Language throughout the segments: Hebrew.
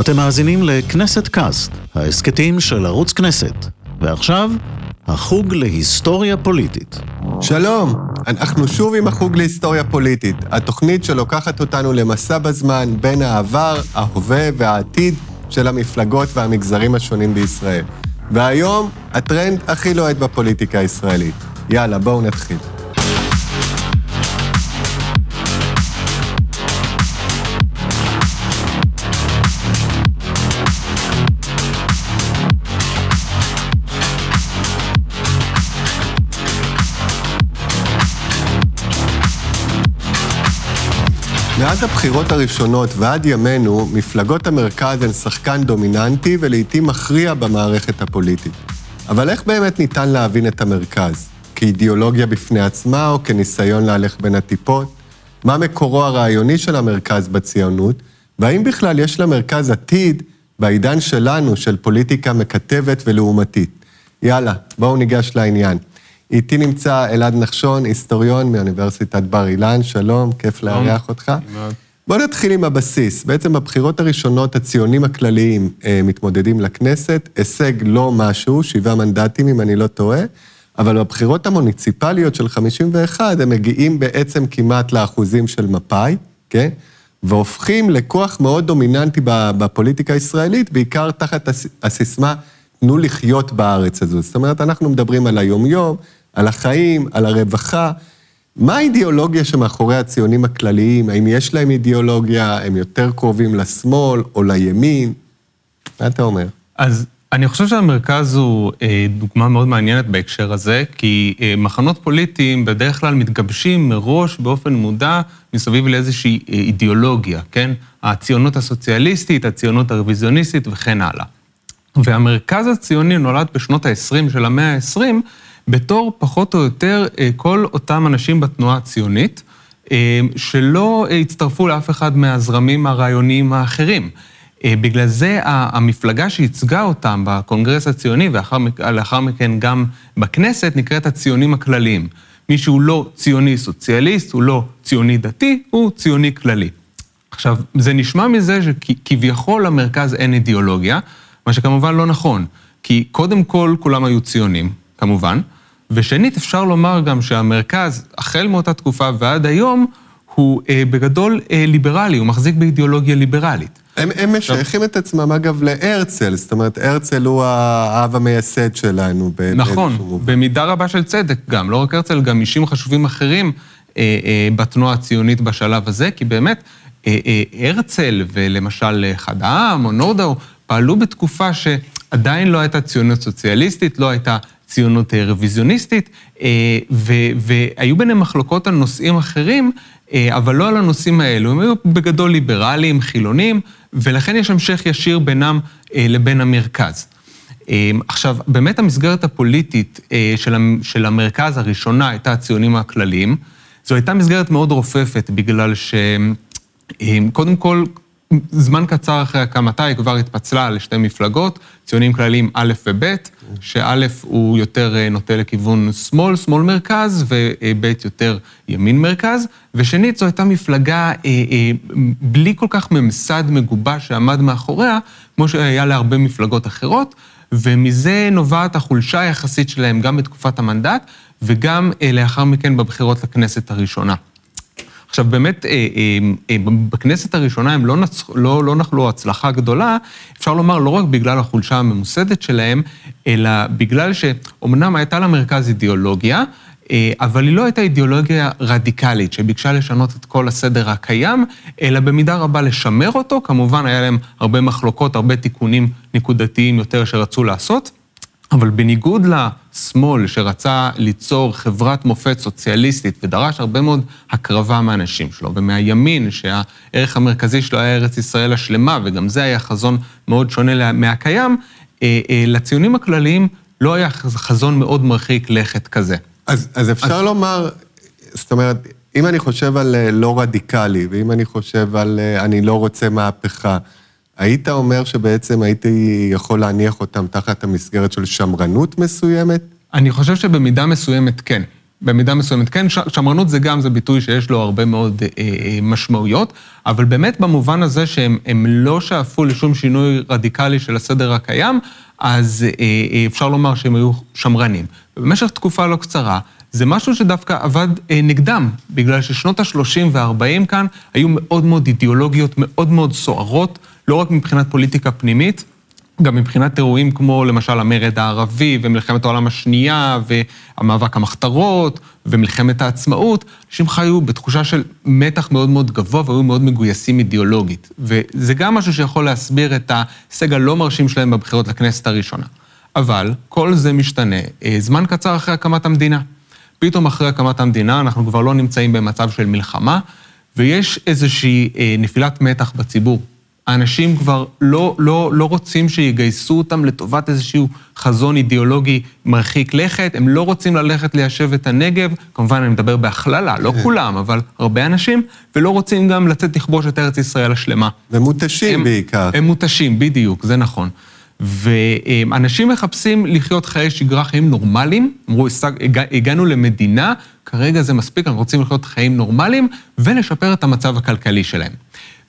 אתם מאזינים לכנסת קאסט, ההסכתים של ערוץ כנסת. ועכשיו, החוג להיסטוריה פוליטית. שלום, אנחנו שוב עם החוג להיסטוריה פוליטית, התוכנית שלוקחת אותנו למסע בזמן בין העבר, ההווה והעתיד של המפלגות והמגזרים השונים בישראל. והיום, הטרנד הכי לוהט בפוליטיקה הישראלית. יאללה, בואו נתחיל. מאז הבחירות הראשונות ועד ימינו, מפלגות המרכז הן שחקן דומיננטי ולעיתים מכריע במערכת הפוליטית. אבל איך באמת ניתן להבין את המרכז? כאידיאולוגיה בפני עצמה או כניסיון להלך בין הטיפות? מה מקורו הרעיוני של המרכז בציונות? והאם בכלל יש למרכז עתיד בעידן שלנו של פוליטיקה מקטבת ולעומתית? יאללה, בואו ניגש לעניין. איתי נמצא אלעד נחשון, היסטוריון מאוניברסיטת בר אילן, שלום, כיף לארח אותך. בוא נתחיל עם הבסיס. בעצם בבחירות הראשונות הציונים הכלליים אה, מתמודדים לכנסת, הישג לא משהו, שבעה מנדטים אם אני לא טועה, אבל בבחירות המוניציפליות של 51 הם מגיעים בעצם כמעט לאחוזים של מפא"י, כן? והופכים לכוח מאוד דומיננטי בפוליטיקה הישראלית, בעיקר תחת הסיסמה, תנו לחיות בארץ הזו. זאת אומרת, אנחנו מדברים על היומיום, על החיים, על הרווחה. מה האידיאולוגיה שמאחורי הציונים הכלליים? האם יש להם אידיאולוגיה? הם יותר קרובים לשמאל או לימין? מה אתה אומר? אז אני חושב שהמרכז הוא אה, דוגמה מאוד מעניינת בהקשר הזה, כי אה, מחנות פוליטיים בדרך כלל מתגבשים מראש באופן מודע מסביב לאיזושהי אה, אידיאולוגיה, כן? הציונות הסוציאליסטית, הציונות הרוויזיוניסטית וכן הלאה. והמרכז הציוני נולד בשנות ה-20 של המאה ה-20, בתור פחות או יותר אה, כל אותם אנשים בתנועה הציונית, אה, שלא הצטרפו לאף אחד מהזרמים הרעיוניים האחרים. אה, בגלל זה המפלגה שייצגה אותם בקונגרס הציוני, ולאחר מכן גם בכנסת, נקראת הציונים הכלליים. מי שהוא לא ציוני סוציאליסט, הוא לא ציוני דתי, הוא ציוני כללי. עכשיו, זה נשמע מזה שכביכול למרכז אין אידיאולוגיה, מה שכמובן לא נכון, כי קודם כל כולם היו ציונים, כמובן, ושנית, אפשר לומר גם שהמרכז, החל מאותה תקופה ועד היום, הוא אה, בגדול אה, ליברלי, הוא מחזיק באידיאולוגיה ליברלית. הם, הם משייכים את עצמם, אגב, להרצל, זאת אומרת, הרצל הוא האב המייסד שלנו. נכון, במידה רבה של צדק גם, לא רק הרצל, גם אישים חשובים אחרים אה, אה, בתנועה הציונית בשלב הזה, כי באמת, אה, אה, הרצל ולמשל אחד העם או נורדאו פעלו בתקופה שעדיין לא הייתה ציונות סוציאליסטית, לא הייתה ציונות אה, רוויזיוניסטית, אה, והיו ביניהם מחלוקות על נושאים אחרים, אה, אבל לא על הנושאים האלו. הם היו בגדול ליברליים, חילונים, ולכן יש המשך ישיר בינם לבין המרכז. עכשיו, באמת המסגרת הפוליטית של המרכז הראשונה הייתה הציונים הכלליים. זו הייתה מסגרת מאוד רופפת, בגלל שקודם כל, זמן קצר אחרי הקמתה היא כבר התפצלה לשתי מפלגות, ציונים כלליים א' וב', שא' הוא יותר אה, נוטה לכיוון שמאל, שמאל מרכז, וב' יותר ימין מרכז, ושנית זו הייתה מפלגה אה, אה, בלי כל כך ממסד מגובש שעמד מאחוריה, כמו שהיה להרבה מפלגות אחרות, ומזה נובעת החולשה היחסית שלהם גם בתקופת המנדט, וגם לאחר מכן בבחירות לכנסת הראשונה. עכשיו, באמת, אה, אה, אה, בכנסת הראשונה הם לא, נצ... לא, לא נחלו הצלחה גדולה, אפשר לומר לא רק בגלל החולשה הממוסדת שלהם, אלא בגלל שאומנם הייתה למרכז אידיאולוגיה, אבל היא לא הייתה אידיאולוגיה רדיקלית שביקשה לשנות את כל הסדר הקיים, אלא במידה רבה לשמר אותו. כמובן, היה להם הרבה מחלוקות, הרבה תיקונים נקודתיים יותר שרצו לעשות. אבל בניגוד לשמאל שרצה ליצור חברת מופת סוציאליסטית ודרש הרבה מאוד הקרבה מהאנשים שלו, ומהימין, שהערך המרכזי שלו היה ארץ ישראל השלמה, וגם זה היה חזון מאוד שונה מהקיים, אה, אה, לציונים הכלליים לא היה חזון מאוד מרחיק לכת כזה. אז, אז אפשר אז... לומר, זאת אומרת, אם אני חושב על אה, לא רדיקלי, ואם אני חושב על אני לא רוצה מהפכה, היית אומר שבעצם הייתי יכול להניח אותם תחת המסגרת של שמרנות מסוימת? אני חושב שבמידה מסוימת כן. במידה מסוימת כן, שמרנות זה גם, זה ביטוי שיש לו הרבה מאוד אה, אה, משמעויות, אבל באמת במובן הזה שהם לא שאפו לשום שינוי רדיקלי של הסדר הקיים, אז אה, אה, אפשר לומר שהם היו שמרנים. ובמשך תקופה לא קצרה, זה משהו שדווקא עבד אה, נגדם, בגלל ששנות ה-30 וה-40 כאן היו מאוד מאוד אידיאולוגיות, מאוד מאוד סוערות, לא רק מבחינת פוליטיקה פנימית, גם מבחינת אירועים כמו למשל המרד הערבי ומלחמת העולם השנייה והמאבק המחתרות ומלחמת העצמאות, אנשים חיו בתחושה של מתח מאוד מאוד גבוה והיו מאוד מגויסים אידיאולוגית. וזה גם משהו שיכול להסביר את ההישג הלא מרשים שלהם בבחירות לכנסת הראשונה. אבל כל זה משתנה אה, זמן קצר אחרי הקמת המדינה. פתאום אחרי הקמת המדינה אנחנו כבר לא נמצאים במצב של מלחמה, ויש איזושהי אה, נפילת מתח בציבור. האנשים כבר לא, לא, לא רוצים שיגייסו אותם לטובת איזשהו חזון אידיאולוגי מרחיק לכת, הם לא רוצים ללכת ליישב את הנגב, כמובן אני מדבר בהכללה, לא כן. כולם, אבל הרבה אנשים, ולא רוצים גם לצאת לכבוש את ארץ ישראל השלמה. ומותשים בעיקר. הם מותשים, בדיוק, זה נכון. ואנשים מחפשים לחיות חיי שגרה, חיים נורמליים, אמרו, הגענו למדינה, כרגע זה מספיק, אנחנו רוצים לחיות חיים נורמליים ולשפר את המצב הכלכלי שלהם.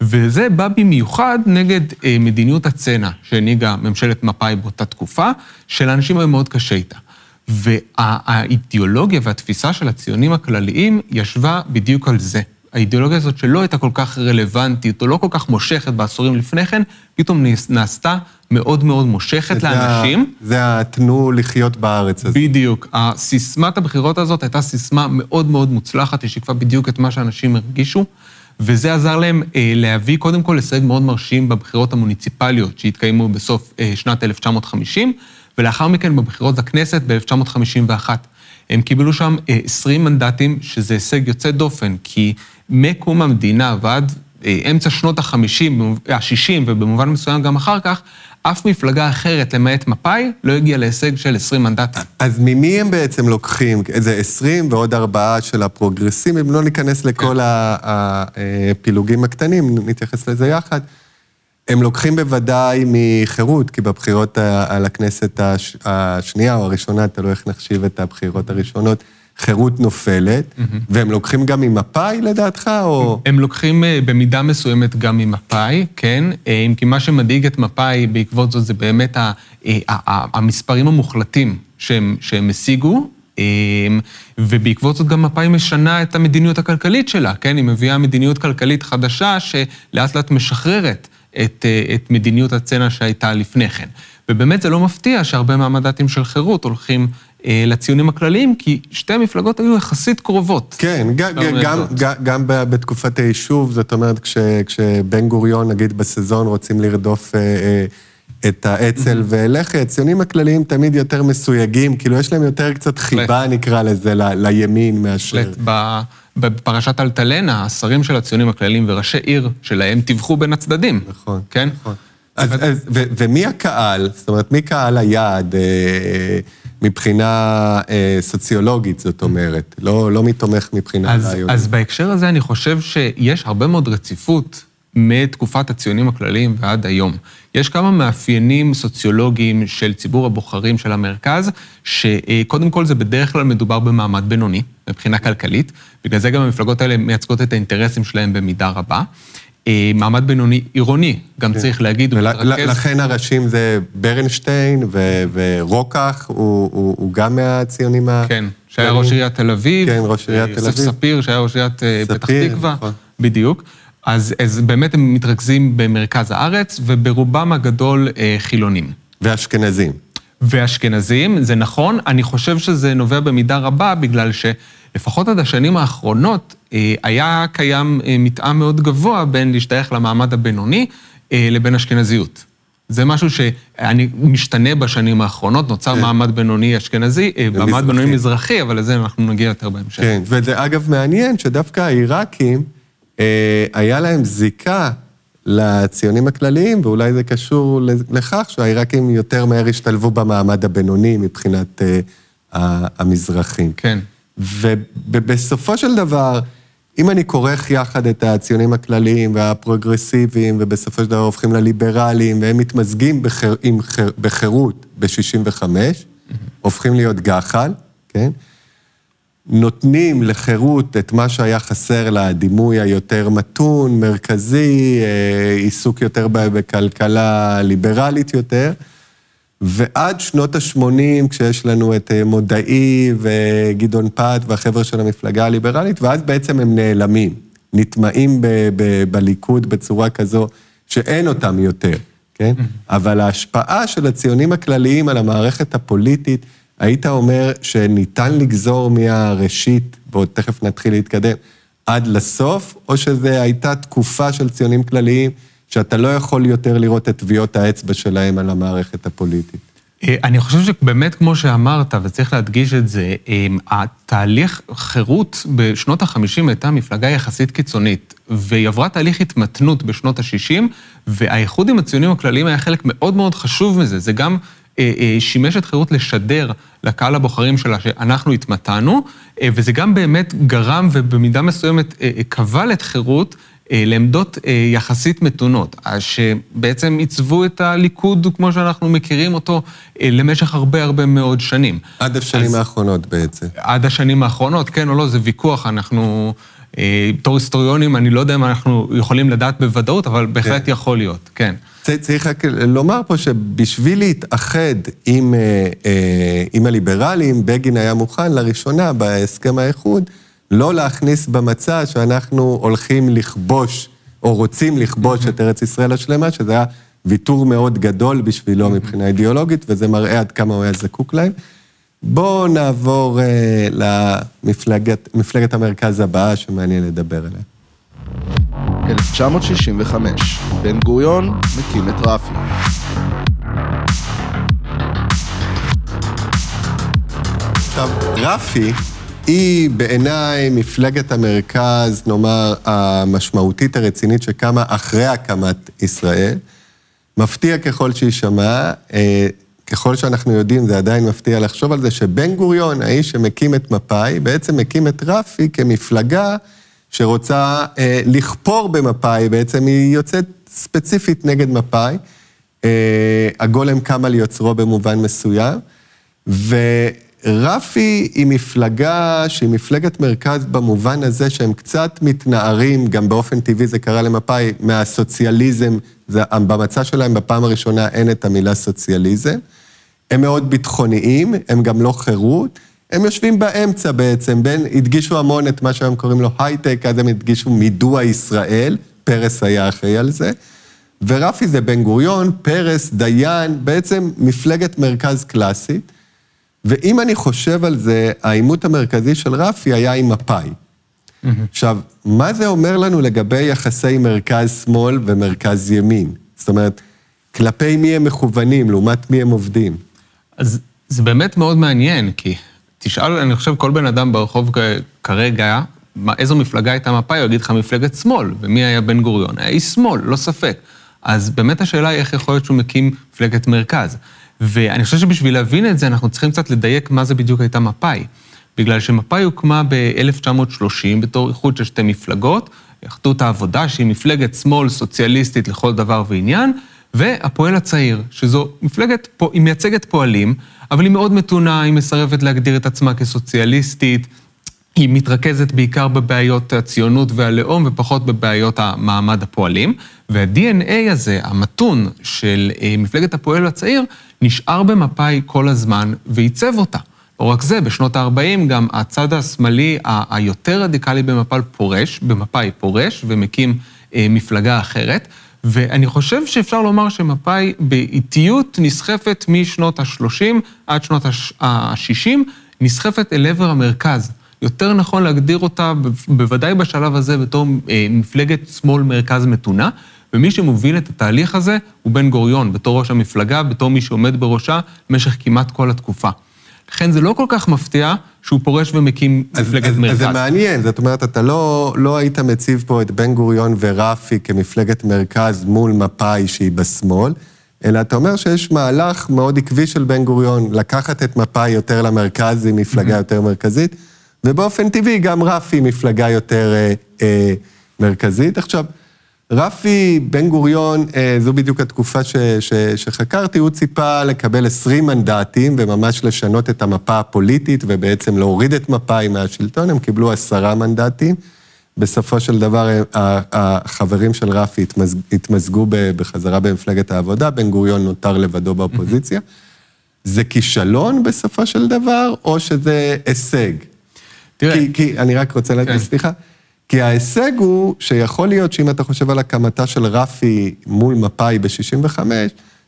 וזה בא במיוחד נגד אה, מדיניות הצנע שהנהיגה ממשלת מפא"י באותה תקופה, שלאנשים היה מאוד קשה איתה. והאידיאולוגיה והתפיסה של הציונים הכלליים ישבה בדיוק על זה. האידיאולוגיה הזאת שלא הייתה כל כך רלוונטית, או לא כל כך מושכת בעשורים לפני כן, פתאום נעשתה מאוד מאוד מושכת לאנשים. זה התנו לחיות בארץ הזאת. בדיוק. הסיסמת הבחירות הזאת הייתה סיסמה מאוד מאוד מוצלחת, היא שיקפה בדיוק את מה שאנשים הרגישו. וזה עזר להם אה, להביא קודם כל הישג מאוד מרשים בבחירות המוניציפליות שהתקיימו בסוף אה, שנת 1950, ולאחר מכן בבחירות לכנסת ב-1951. הם קיבלו שם אה, 20 מנדטים, שזה הישג יוצא דופן, כי מקום המדינה ועד אה, אמצע שנות ה-50, ה-60 ובמובן מסוים גם אחר כך, אף מפלגה אחרת, למעט מפא"י, לא הגיעה להישג של 20 מנדטים. אז ממי הם בעצם לוקחים? איזה 20 ועוד ארבעה של הפרוגרסימים? אם לא ניכנס לכל. הפילוגים הקטנים, נתייחס לזה יחד. הם לוקחים בוודאי מחירות, כי בבחירות על הכנסת השנייה או הראשונה, תלוי איך נחשיב את הבחירות הראשונות, חירות נופלת, mm-hmm. והם לוקחים גם ממפא"י לדעתך, או... הם לוקחים אה, במידה מסוימת גם ממפא"י, כן, אה, אם כי מה שמדאיג את מפא"י בעקבות זאת זה באמת אה, המספרים המוחלטים שהם, שהם השיגו, ובעקבות זאת גם מפא"י משנה את המדיניות הכלכלית שלה, כן? היא מביאה מדיניות כלכלית חדשה שלאט לאט משחררת את, את מדיניות הצנע שהייתה לפני כן. ובאמת זה לא מפתיע שהרבה מהמנדטים של חירות הולכים לציונים הכלליים, כי שתי המפלגות היו יחסית קרובות. כן, גם, גם, גם, גם בתקופת היישוב, זאת אומרת, כש, כשבן גוריון, נגיד בסזון, רוצים לרדוף אה, אה, את האצ"ל ולח"י, הציונים הכלליים תמיד יותר מסויגים, כאילו יש להם יותר קצת חיבה, נקרא לזה, ל, לימין מאשר... בפרשת אלטלנה, השרים של הציונים הכלליים וראשי עיר שלהם טיווחו בין הצדדים. נכון. כן? נכון. אז, אז, ו, ומי הקהל? זאת אומרת, מי קהל היעד? אה, מבחינה אה, סוציולוגית, זאת אומרת, לא, לא מתומך מבחינה רעיונית. אז בהקשר הזה אני חושב שיש הרבה מאוד רציפות מתקופת הציונים הכלליים ועד היום. יש כמה מאפיינים סוציולוגיים של ציבור הבוחרים של המרכז, שקודם כל זה בדרך כלל מדובר במעמד בינוני, מבחינה כלכלית, בגלל זה גם המפלגות האלה מייצגות את האינטרסים שלהם במידה רבה. אה, מעמד בינוני עירוני, גם כן. צריך להגיד, הוא מתרכז... לכן הראשים זה ברנשטיין ורוקח, הוא, הוא, הוא גם מהציונים ה... כן, שהיה ראש עיריית תל אביב. כן, ראש עיריית תל אביב. יוסף ספיר, שהיה ראש עיריית אה, פתח תקווה. נכון. בדיוק. אז, אז באמת הם מתרכזים במרכז הארץ, וברובם הגדול אה, חילונים. ואשכנזים. ואשכנזים, זה נכון. אני חושב שזה נובע במידה רבה בגלל ש... לפחות עד השנים האחרונות, אה, היה קיים אה, מתאם מאוד גבוה בין להשתייך למעמד הבינוני אה, לבין אשכנזיות. זה משהו שאני משתנה בשנים האחרונות, נוצר כן. מעמד בינוני אשכנזי, מעמד בינוני מזרחי, אבל לזה אנחנו נגיע יותר בהמשך. כן, וזה אגב מעניין שדווקא העיראקים, היה להם זיקה לציונים הכלליים, ואולי זה קשור לכך שהעיראקים יותר מהר השתלבו במעמד הבינוני מבחינת המזרחים. כן. ובסופו של דבר, אם אני כורך יחד את הציונים הכלליים והפרוגרסיביים, ובסופו של דבר הופכים לליברליים, והם מתמזגים בחיר, עם, בחירות ב-65, mm-hmm. הופכים להיות גח"ל, כן? נותנים לחירות את מה שהיה חסר לה, הדימוי היותר מתון, מרכזי, אה, עיסוק יותר בכלכלה ליברלית יותר. ועד שנות ה-80, כשיש לנו את אה, מודעי וגדעון פת והחבר'ה של המפלגה הליברלית, ואז בעצם הם נעלמים, נטמעים ב- ב- בליכוד בצורה כזו שאין אותם יותר, כן? Mm-hmm. אבל ההשפעה של הציונים הכלליים על המערכת הפוליטית, היית אומר שניתן לגזור מהראשית, ועוד תכף נתחיל להתקדם, עד לסוף, או שזו הייתה תקופה של ציונים כלליים שאתה לא יכול יותר לראות את טביעות האצבע שלהם על המערכת הפוליטית? אה, אני חושב שבאמת, כמו שאמרת, וצריך להדגיש את זה, אה, התהליך חירות בשנות ה-50 הייתה מפלגה יחסית קיצונית, והיא עברה תהליך התמתנות בשנות ה-60, והאיחוד עם הציונים הכלליים היה חלק מאוד מאוד חשוב מזה. זה גם שימש את חירות לשדר לקהל הבוחרים שלה שאנחנו התמתנו, אה, וזה גם באמת גרם ובמידה מסוימת כבל את חירות לעמדות יחסית מתונות, שבעצם עיצבו את הליכוד כמו שאנחנו מכירים אותו למשך הרבה הרבה מאוד שנים. עד השנים האחרונות בעצם. עד השנים האחרונות, כן או לא, זה ויכוח, אנחנו... בתור היסטוריונים, אני לא יודע אם אנחנו יכולים לדעת בוודאות, אבל בהחלט כן. יכול להיות, כן. צריך רק לומר פה שבשביל להתאחד עם, אה, אה, עם הליברלים, בגין היה מוכן לראשונה בהסכם האיחוד לא להכניס במצע שאנחנו הולכים לכבוש, או רוצים לכבוש את ארץ ישראל השלמה, שזה היה ויתור מאוד גדול בשבילו מבחינה אידיאולוגית, וזה מראה עד כמה הוא היה זקוק להם. בואו נעבור אה, למפלגת המרכז הבאה שמעניין לדבר עליה. 1965, בן גוריון מקים את רפי. עכשיו, רפי היא בעיניי מפלגת המרכז, נאמר, המשמעותית הרצינית שקמה אחרי הקמת ישראל. מפתיע ככל שיישמע, אה, ככל שאנחנו יודעים, זה עדיין מפתיע לחשוב על זה, שבן גוריון, האיש שמקים את מפא"י, בעצם מקים את רפי כמפלגה שרוצה אה, לכפור במפא"י, בעצם היא יוצאת ספציפית נגד מפא"י. אה, הגולם קם על יוצרו במובן מסוים, ורפי היא מפלגה שהיא מפלגת מרכז במובן הזה שהם קצת מתנערים, גם באופן טבעי זה קרה למפא"י, מהסוציאליזם, זה, במצע שלהם בפעם הראשונה אין את המילה סוציאליזם. הם מאוד ביטחוניים, הם גם לא חירות. הם יושבים באמצע בעצם, בין, הדגישו המון את מה שהיום קוראים לו הייטק, אז הם הדגישו מידוע ישראל, פרס היה אחראי על זה, ורפי זה בן גוריון, פרס, דיין, בעצם מפלגת מרכז קלאסית, ואם אני חושב על זה, העימות המרכזי של רפי היה עם מפא"י. Mm-hmm. עכשיו, מה זה אומר לנו לגבי יחסי מרכז-שמאל ומרכז ימין? זאת אומרת, כלפי מי הם מכוונים, לעומת מי הם עובדים? אז זה באמת מאוד מעניין, כי תשאל, אני חושב, כל בן אדם ברחוב כרגע, מה, איזו מפלגה הייתה מפא"י, הוא יגיד לך מפלגת שמאל, ומי היה בן גוריון? היה איש שמאל, לא ספק. אז באמת השאלה היא איך יכול להיות שהוא מקים מפלגת מרכז. ואני חושב שבשביל להבין את זה, אנחנו צריכים קצת לדייק מה זה בדיוק הייתה מפא"י. בגלל שמפא"י הוקמה ב-1930 בתור איחוד של שתי מפלגות, אחדות העבודה, שהיא מפלגת שמאל סוציאליסטית לכל דבר ועניין, והפועל הצעיר, שזו מפלגת, היא מייצגת פועלים, אבל היא מאוד מתונה, היא מסרבת להגדיר את עצמה כסוציאליסטית, היא מתרכזת בעיקר בבעיות הציונות והלאום ופחות בבעיות המעמד הפועלים. וה-DNA הזה, המתון של אה, מפלגת הפועל הצעיר, נשאר במפא"י כל הזמן ועיצב אותה. לא רק זה, בשנות ה-40 גם הצד השמאלי היותר רדיקלי במפ"ל פורש, במפא"י פורש ומקים אה, מפלגה אחרת. ואני חושב שאפשר לומר שמפא"י באיטיות נסחפת משנות ה-30 עד שנות ה-60, נסחפת אל עבר המרכז. יותר נכון להגדיר אותה, בוודאי בשלב הזה, בתור אה, מפלגת שמאל מרכז מתונה, ומי שמוביל את התהליך הזה הוא בן גוריון, בתור ראש המפלגה, בתור מי שעומד בראשה במשך כמעט כל התקופה. לכן זה לא כל כך מפתיע שהוא פורש ומקים מפלגת מרכז. אז זה מעניין, זאת אומרת, אתה לא, לא היית מציב פה את בן גוריון ורפי כמפלגת מרכז מול מפא"י שהיא בשמאל, אלא אתה אומר שיש מהלך מאוד עקבי של בן גוריון, לקחת את מפא"י יותר למרכז, היא מפלגה יותר מרכזית, ובאופן טבעי גם רפי מפלגה יותר אה, אה, מרכזית. עכשיו, רפי בן גוריון, אה, זו בדיוק התקופה ש, ש, שחקרתי, הוא ציפה לקבל 20 מנדטים וממש לשנות את המפה הפוליטית ובעצם להוריד את מפא"י מהשלטון, הם קיבלו עשרה מנדטים. בסופו של דבר החברים של רפי התמזגו בחזרה במפלגת העבודה, בן גוריון נותר לבדו באופוזיציה. זה כישלון בסופו של דבר, או שזה הישג? תראה... כי, כי אני רק רוצה להגיד, כן. סליחה. כי ההישג הוא שיכול להיות שאם אתה חושב על הקמתה של רפי מול מפא"י ב-65,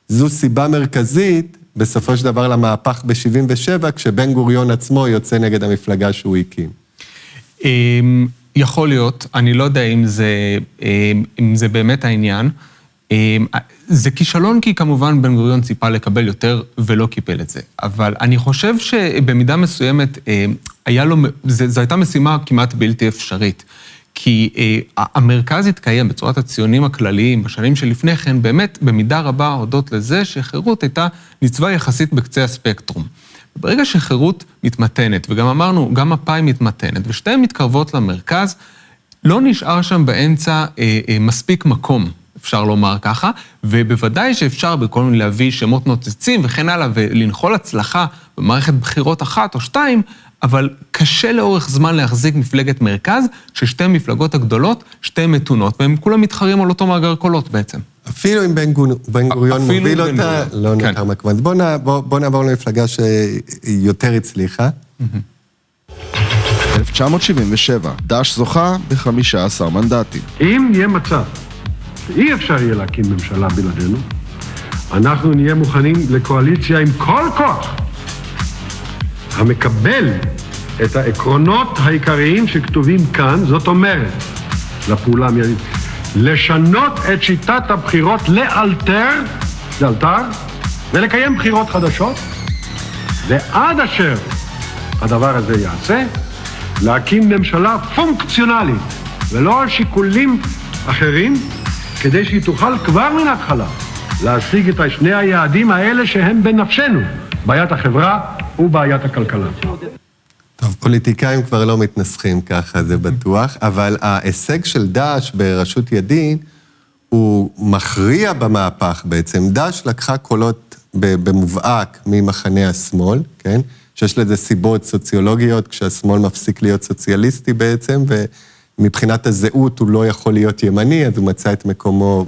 זו סיבה מרכזית בסופו של דבר למהפך ב-77, כשבן גוריון עצמו יוצא נגד המפלגה שהוא הקים. אמ, יכול להיות, אני לא יודע אם זה, אמ, אם זה באמת העניין. אמ, זה כישלון כי כמובן בן גוריון ציפה לקבל יותר ולא קיבל את זה. אבל אני חושב שבמידה מסוימת היה לו, זו הייתה משימה כמעט בלתי אפשרית. כי אה, המרכז התקיים בצורת הציונים הכלליים בשנים שלפני כן, באמת במידה רבה הודות לזה שחירות הייתה ניצבה יחסית בקצה הספקטרום. ברגע שחירות מתמתנת, וגם אמרנו, גם מפא"י מתמתנת, ושתיהן מתקרבות למרכז, לא נשאר שם באמצע אה, אה, מספיק מקום, אפשר לומר ככה, ובוודאי שאפשר בכל מיני להביא שמות נוצצים וכן הלאה, ולנחול הצלחה במערכת בחירות אחת או שתיים, אבל קשה לאורך זמן להחזיק מפלגת מרכז, כששתי המפלגות הגדולות, שתי מתונות, והם כולם מתחרים על אותו מאגר קולות בעצם. אפילו אם בן, גוריון מוביל אותה, לא כן. נותר מקום. בואו בוא, בוא נעבור למפלגה שיותר הצליחה. 1977, דש זוכה ב-15 מנדטים. אם יהיה מצב שאי אפשר יהיה להקים ממשלה בלעדינו, אנחנו נהיה מוכנים לקואליציה עם כל כוח המקבל את העקרונות העיקריים שכתובים כאן, זאת אומרת, לפעולה המיידית, לשנות את שיטת הבחירות לאלתר, לאלתר, ולקיים בחירות חדשות, ועד אשר הדבר הזה ייעשה, להקים ממשלה פונקציונלית, ולא על שיקולים אחרים, כדי שהיא תוכל כבר מן ההתחלה להשיג את שני היעדים האלה שהם בנפשנו, בעיית החברה ובעיית הכלכלה. טוב, פוליטיקאים כבר לא מתנסחים ככה, זה בטוח, אבל ההישג של דאעש בראשות ידין הוא מכריע במהפך בעצם. דאעש לקחה קולות במובהק ממחנה השמאל, כן? שיש לזה סיבות סוציולוגיות, כשהשמאל מפסיק להיות סוציאליסטי בעצם, ומבחינת הזהות הוא לא יכול להיות ימני, אז הוא מצא את מקומו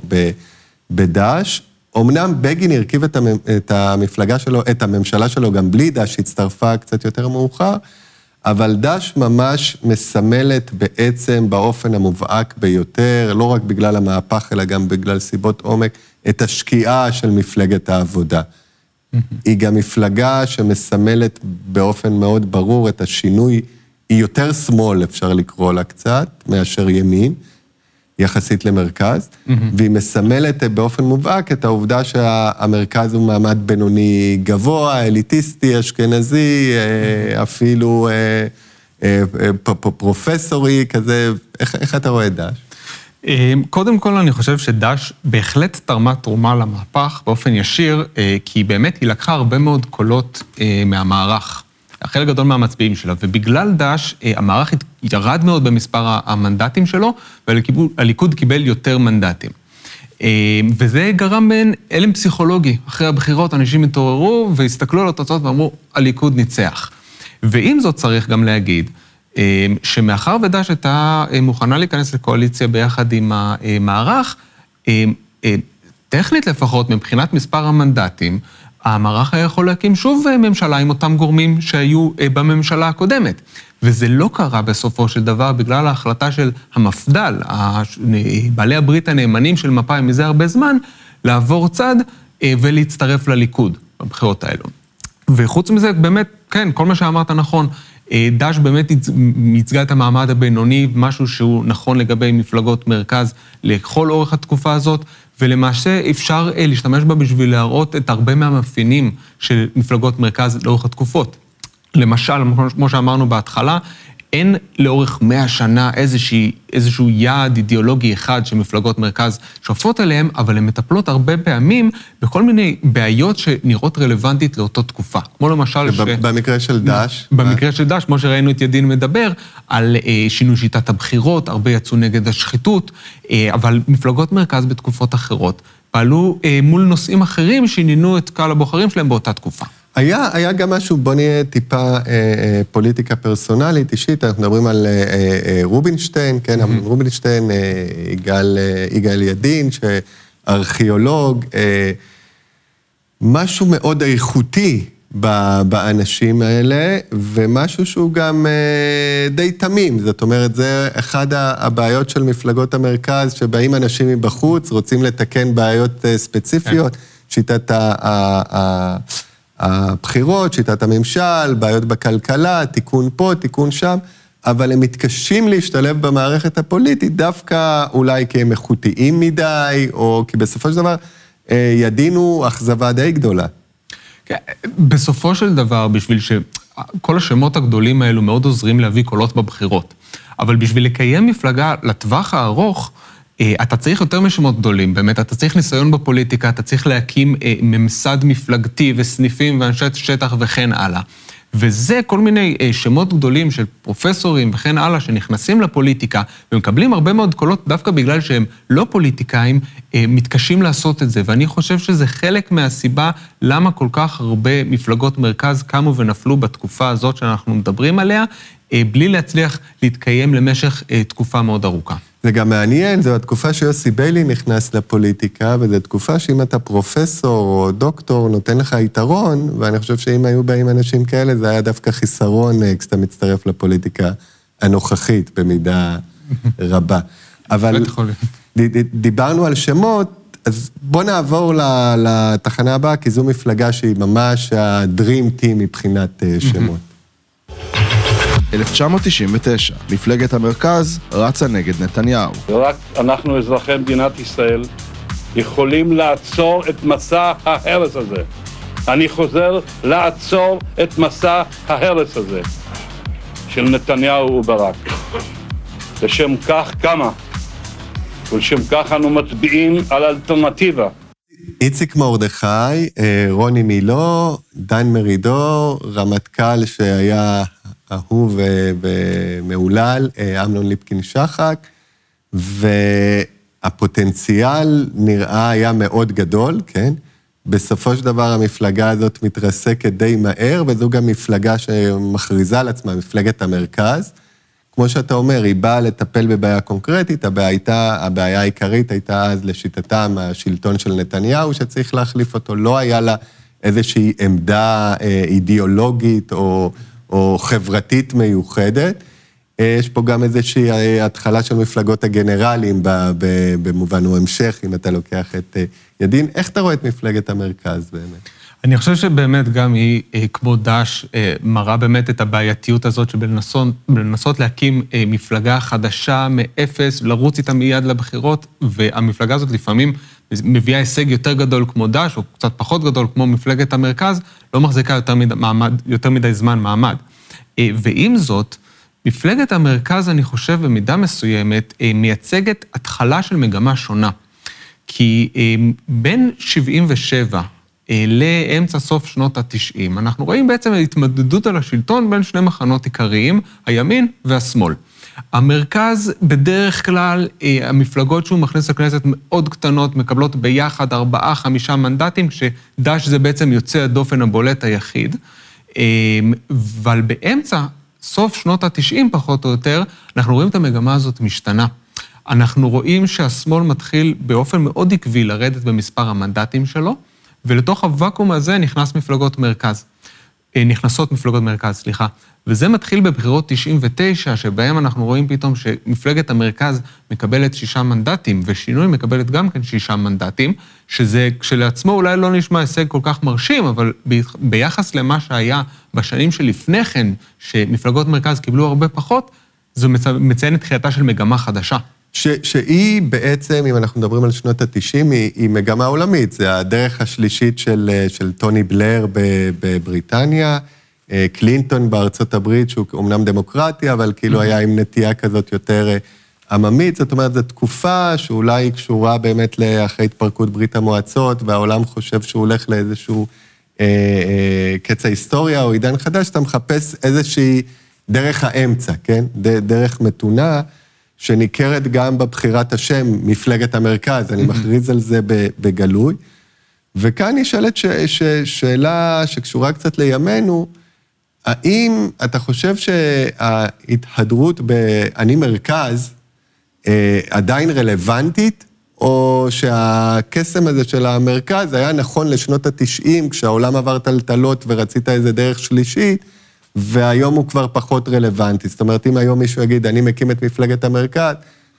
בדאעש. אמנם בגין הרכיב את המפלגה שלו, את הממשלה שלו גם בלי דש, שהצטרפה קצת יותר מאוחר, אבל דש ממש מסמלת בעצם באופן המובהק ביותר, לא רק בגלל המהפך, אלא גם בגלל סיבות עומק, את השקיעה של מפלגת העבודה. היא גם מפלגה שמסמלת באופן מאוד ברור את השינוי, היא יותר שמאל, אפשר לקרוא לה קצת, מאשר ימין. יחסית למרכז, mm-hmm. והיא מסמלת באופן מובהק את העובדה שהמרכז הוא מעמד בינוני גבוה, אליטיסטי, אשכנזי, mm-hmm. אפילו אה, אה, פרופסורי כזה. איך, איך אתה רואה את דש? קודם כל, אני חושב שדש בהחלט תרמה תרומה למהפך באופן ישיר, כי באמת היא לקחה הרבה מאוד קולות מהמערך. חלק גדול מהמצביעים שלה, ובגלל דאעש אה, המערך ירד מאוד במספר המנדטים שלו, והליכוד קיבל יותר מנדטים. אה, וזה גרם בין הלם פסיכולוגי. אחרי הבחירות אנשים התעוררו והסתכלו על התוצאות ואמרו, הליכוד ניצח. ועם זאת צריך גם להגיד, אה, שמאחר ודאעש הייתה מוכנה להיכנס לקואליציה ביחד עם המערך, טכנית לפחות, מבחינת מספר המנדטים, המערך היה יכול להקים שוב אה, ממשלה עם אותם גורמים שהיו אה, בממשלה הקודמת. וזה לא קרה בסופו של דבר בגלל ההחלטה של המפד"ל, בעלי הברית הנאמנים של מפא"י מזה הרבה זמן, לעבור צד אה, ולהצטרף לליכוד בבחירות האלו. וחוץ מזה, באמת, כן, כל מה שאמרת נכון. דש באמת ייצגה את המעמד הבינוני, משהו שהוא נכון לגבי מפלגות מרכז לכל אורך התקופה הזאת. ולמעשה אפשר אה, להשתמש בה בשביל להראות את הרבה מהמאפיינים של מפלגות מרכז לאורך התקופות. למשל, כמו שאמרנו בהתחלה, אין לאורך מאה שנה איזושהי, איזשהו יעד אידיאולוגי אחד שמפלגות מרכז שואפות אליהם, אבל הן מטפלות הרבה פעמים בכל מיני בעיות שנראות רלוונטית לאותה תקופה. כמו למשל ש... במקרה של דאעש? במקרה של דאעש, כמו שראינו את ידין מדבר, על אה, שינוי שיטת הבחירות, הרבה יצאו נגד השחיתות, אה, אבל מפלגות מרכז בתקופות אחרות פעלו אה, מול נושאים אחרים שעניינו את קהל הבוחרים שלהם באותה תקופה. היה, היה גם משהו, בוא נהיה טיפה אה, אה, פוליטיקה פרסונלית, אישית, אנחנו מדברים על אה, אה, רובינשטיין, כן, mm-hmm. רובינשטיין, אה, יגאל, אה, יגאל ידין, שארכיאולוג, אה, משהו מאוד איכותי באנשים האלה, ומשהו שהוא גם אה, די תמים. זאת אומרת, זה אחד הבעיות של מפלגות המרכז, שבאים אנשים מבחוץ, רוצים לתקן בעיות אה, ספציפיות, כן. שיטת ה... ה הבחירות, שיטת הממשל, בעיות בכלכלה, תיקון פה, תיקון שם, אבל הם מתקשים להשתלב במערכת הפוליטית דווקא אולי כי הם איכותיים מדי, או כי בסופו של דבר אה, ידינו אכזבה די גדולה. כן, בסופו של דבר, בשביל שכל השמות הגדולים האלו מאוד עוזרים להביא קולות בבחירות, אבל בשביל לקיים מפלגה לטווח הארוך, אתה צריך יותר משמות גדולים, באמת, אתה צריך ניסיון בפוליטיקה, אתה צריך להקים אה, ממסד מפלגתי וסניפים ואנשי שטח וכן הלאה. וזה כל מיני אה, שמות גדולים של פרופסורים וכן הלאה שנכנסים לפוליטיקה ומקבלים הרבה מאוד קולות דווקא בגלל שהם לא פוליטיקאים, אה, מתקשים לעשות את זה. ואני חושב שזה חלק מהסיבה למה כל כך הרבה מפלגות מרכז קמו ונפלו בתקופה הזאת שאנחנו מדברים עליה, אה, בלי להצליח להתקיים למשך תקופה מאוד ארוכה. זה גם מעניין, זו התקופה שיוסי ביילי נכנס לפוליטיקה, וזו תקופה שאם אתה פרופסור או דוקטור, נותן לך יתרון, ואני חושב שאם היו באים אנשים כאלה, זה היה דווקא חיסרון אה, כשאתה מצטרף לפוליטיקה הנוכחית במידה רבה. אבל דיברנו על שמות, אז בוא נעבור לתחנה הבאה, כי זו מפלגה שהיא ממש ה-dream team מבחינת אה, שמות. 1999, מפלגת המרכז רצה נגד נתניהו. רק אנחנו, אזרחי מדינת ישראל, יכולים לעצור את מסע ההרס הזה. אני חוזר, לעצור את מסע ההרס הזה של נתניהו וברק. לשם כך קמה, ולשם כך אנו מצביעים על אלטרנטיבה. איציק מרדכי, אה, רוני מילו, דן מרידור, רמטכ"ל שהיה אהוב ומהולל, אה, אמנון ליפקין שחק, והפוטנציאל נראה היה מאוד גדול, כן? בסופו של דבר המפלגה הזאת מתרסקת די מהר, וזו גם מפלגה שמכריזה על עצמה, מפלגת המרכז. כמו שאתה אומר, היא באה לטפל בבעיה קונקרטית, הבעיה, הייתה, הבעיה העיקרית הייתה אז לשיטתם השלטון של נתניהו, שצריך להחליף אותו, לא היה לה איזושהי עמדה אה, אידיאולוגית או, או חברתית מיוחדת. אה, יש פה גם איזושהי אה, התחלה של מפלגות הגנרלים במובן הוא המשך, אם אתה לוקח את אה, ידין. איך אתה רואה את מפלגת המרכז באמת? אני חושב שבאמת גם היא, כמו דש, מראה באמת את הבעייתיות הזאת שבלנסות להקים מפלגה חדשה מאפס, לרוץ איתה מיד לבחירות, והמפלגה הזאת לפעמים מביאה הישג יותר גדול כמו דש, או קצת פחות גדול כמו מפלגת המרכז, לא מחזיקה יותר מדי, מעמד, יותר מדי זמן מעמד. אה, ועם זאת, מפלגת המרכז, אני חושב, במידה מסוימת, אה, מייצגת התחלה של מגמה שונה. כי אה, בין 77' לאמצע סוף שנות ה-90, אנחנו רואים בעצם התמודדות על השלטון בין שני מחנות עיקריים, הימין והשמאל. המרכז, בדרך כלל, אה, המפלגות שהוא מכניס לכנסת מאוד קטנות, מקבלות ביחד ארבעה, חמישה מנדטים, כשד"ש זה בעצם יוצא הדופן הבולט היחיד. אה, אבל באמצע, סוף שנות ה-90 פחות או יותר, אנחנו רואים את המגמה הזאת משתנה. אנחנו רואים שהשמאל מתחיל באופן מאוד עקבי לרדת במספר המנדטים שלו, ולתוך הוואקום הזה נכנס מפלגות מרכז. אה, נכנסות מפלגות מרכז, סליחה. וזה מתחיל בבחירות 99, שבהם אנחנו רואים פתאום שמפלגת המרכז מקבלת שישה מנדטים, ושינוי מקבלת גם כן שישה מנדטים, שזה כשלעצמו אולי לא נשמע הישג כל כך מרשים, אבל ביחס למה שהיה בשנים שלפני כן, שמפלגות מרכז קיבלו הרבה פחות, זו מציין את תחילתה של מגמה חדשה. ש, שהיא בעצם, אם אנחנו מדברים על שנות ה-90, היא, היא מגמה עולמית. זה הדרך השלישית של, של טוני בלר בבריטניה. אה, קלינטון בארצות הברית, שהוא אומנם דמוקרטי, אבל כאילו היה עם נטייה כזאת יותר אה, עממית. זאת אומרת, זו תקופה שאולי היא קשורה באמת לאחרי התפרקות ברית המועצות, והעולם חושב שהוא הולך לאיזשהו אה, אה, קץ ההיסטוריה או עידן חדש, אתה מחפש איזושהי דרך האמצע, כן? דרך מתונה. שניכרת גם בבחירת השם, מפלגת המרכז, אני מכריז על זה בגלוי. וכאן נשאלת ש, ש, שאלה שקשורה קצת לימינו, האם אתה חושב שההתהדרות ב"אני מרכז" אה, עדיין רלוונטית, או שהקסם הזה של המרכז היה נכון לשנות ה-90, כשהעולם עבר טלטלות ורצית איזה דרך שלישית, והיום הוא כבר פחות רלוונטי. זאת אומרת, אם היום מישהו יגיד, אני מקים את מפלגת המרכז,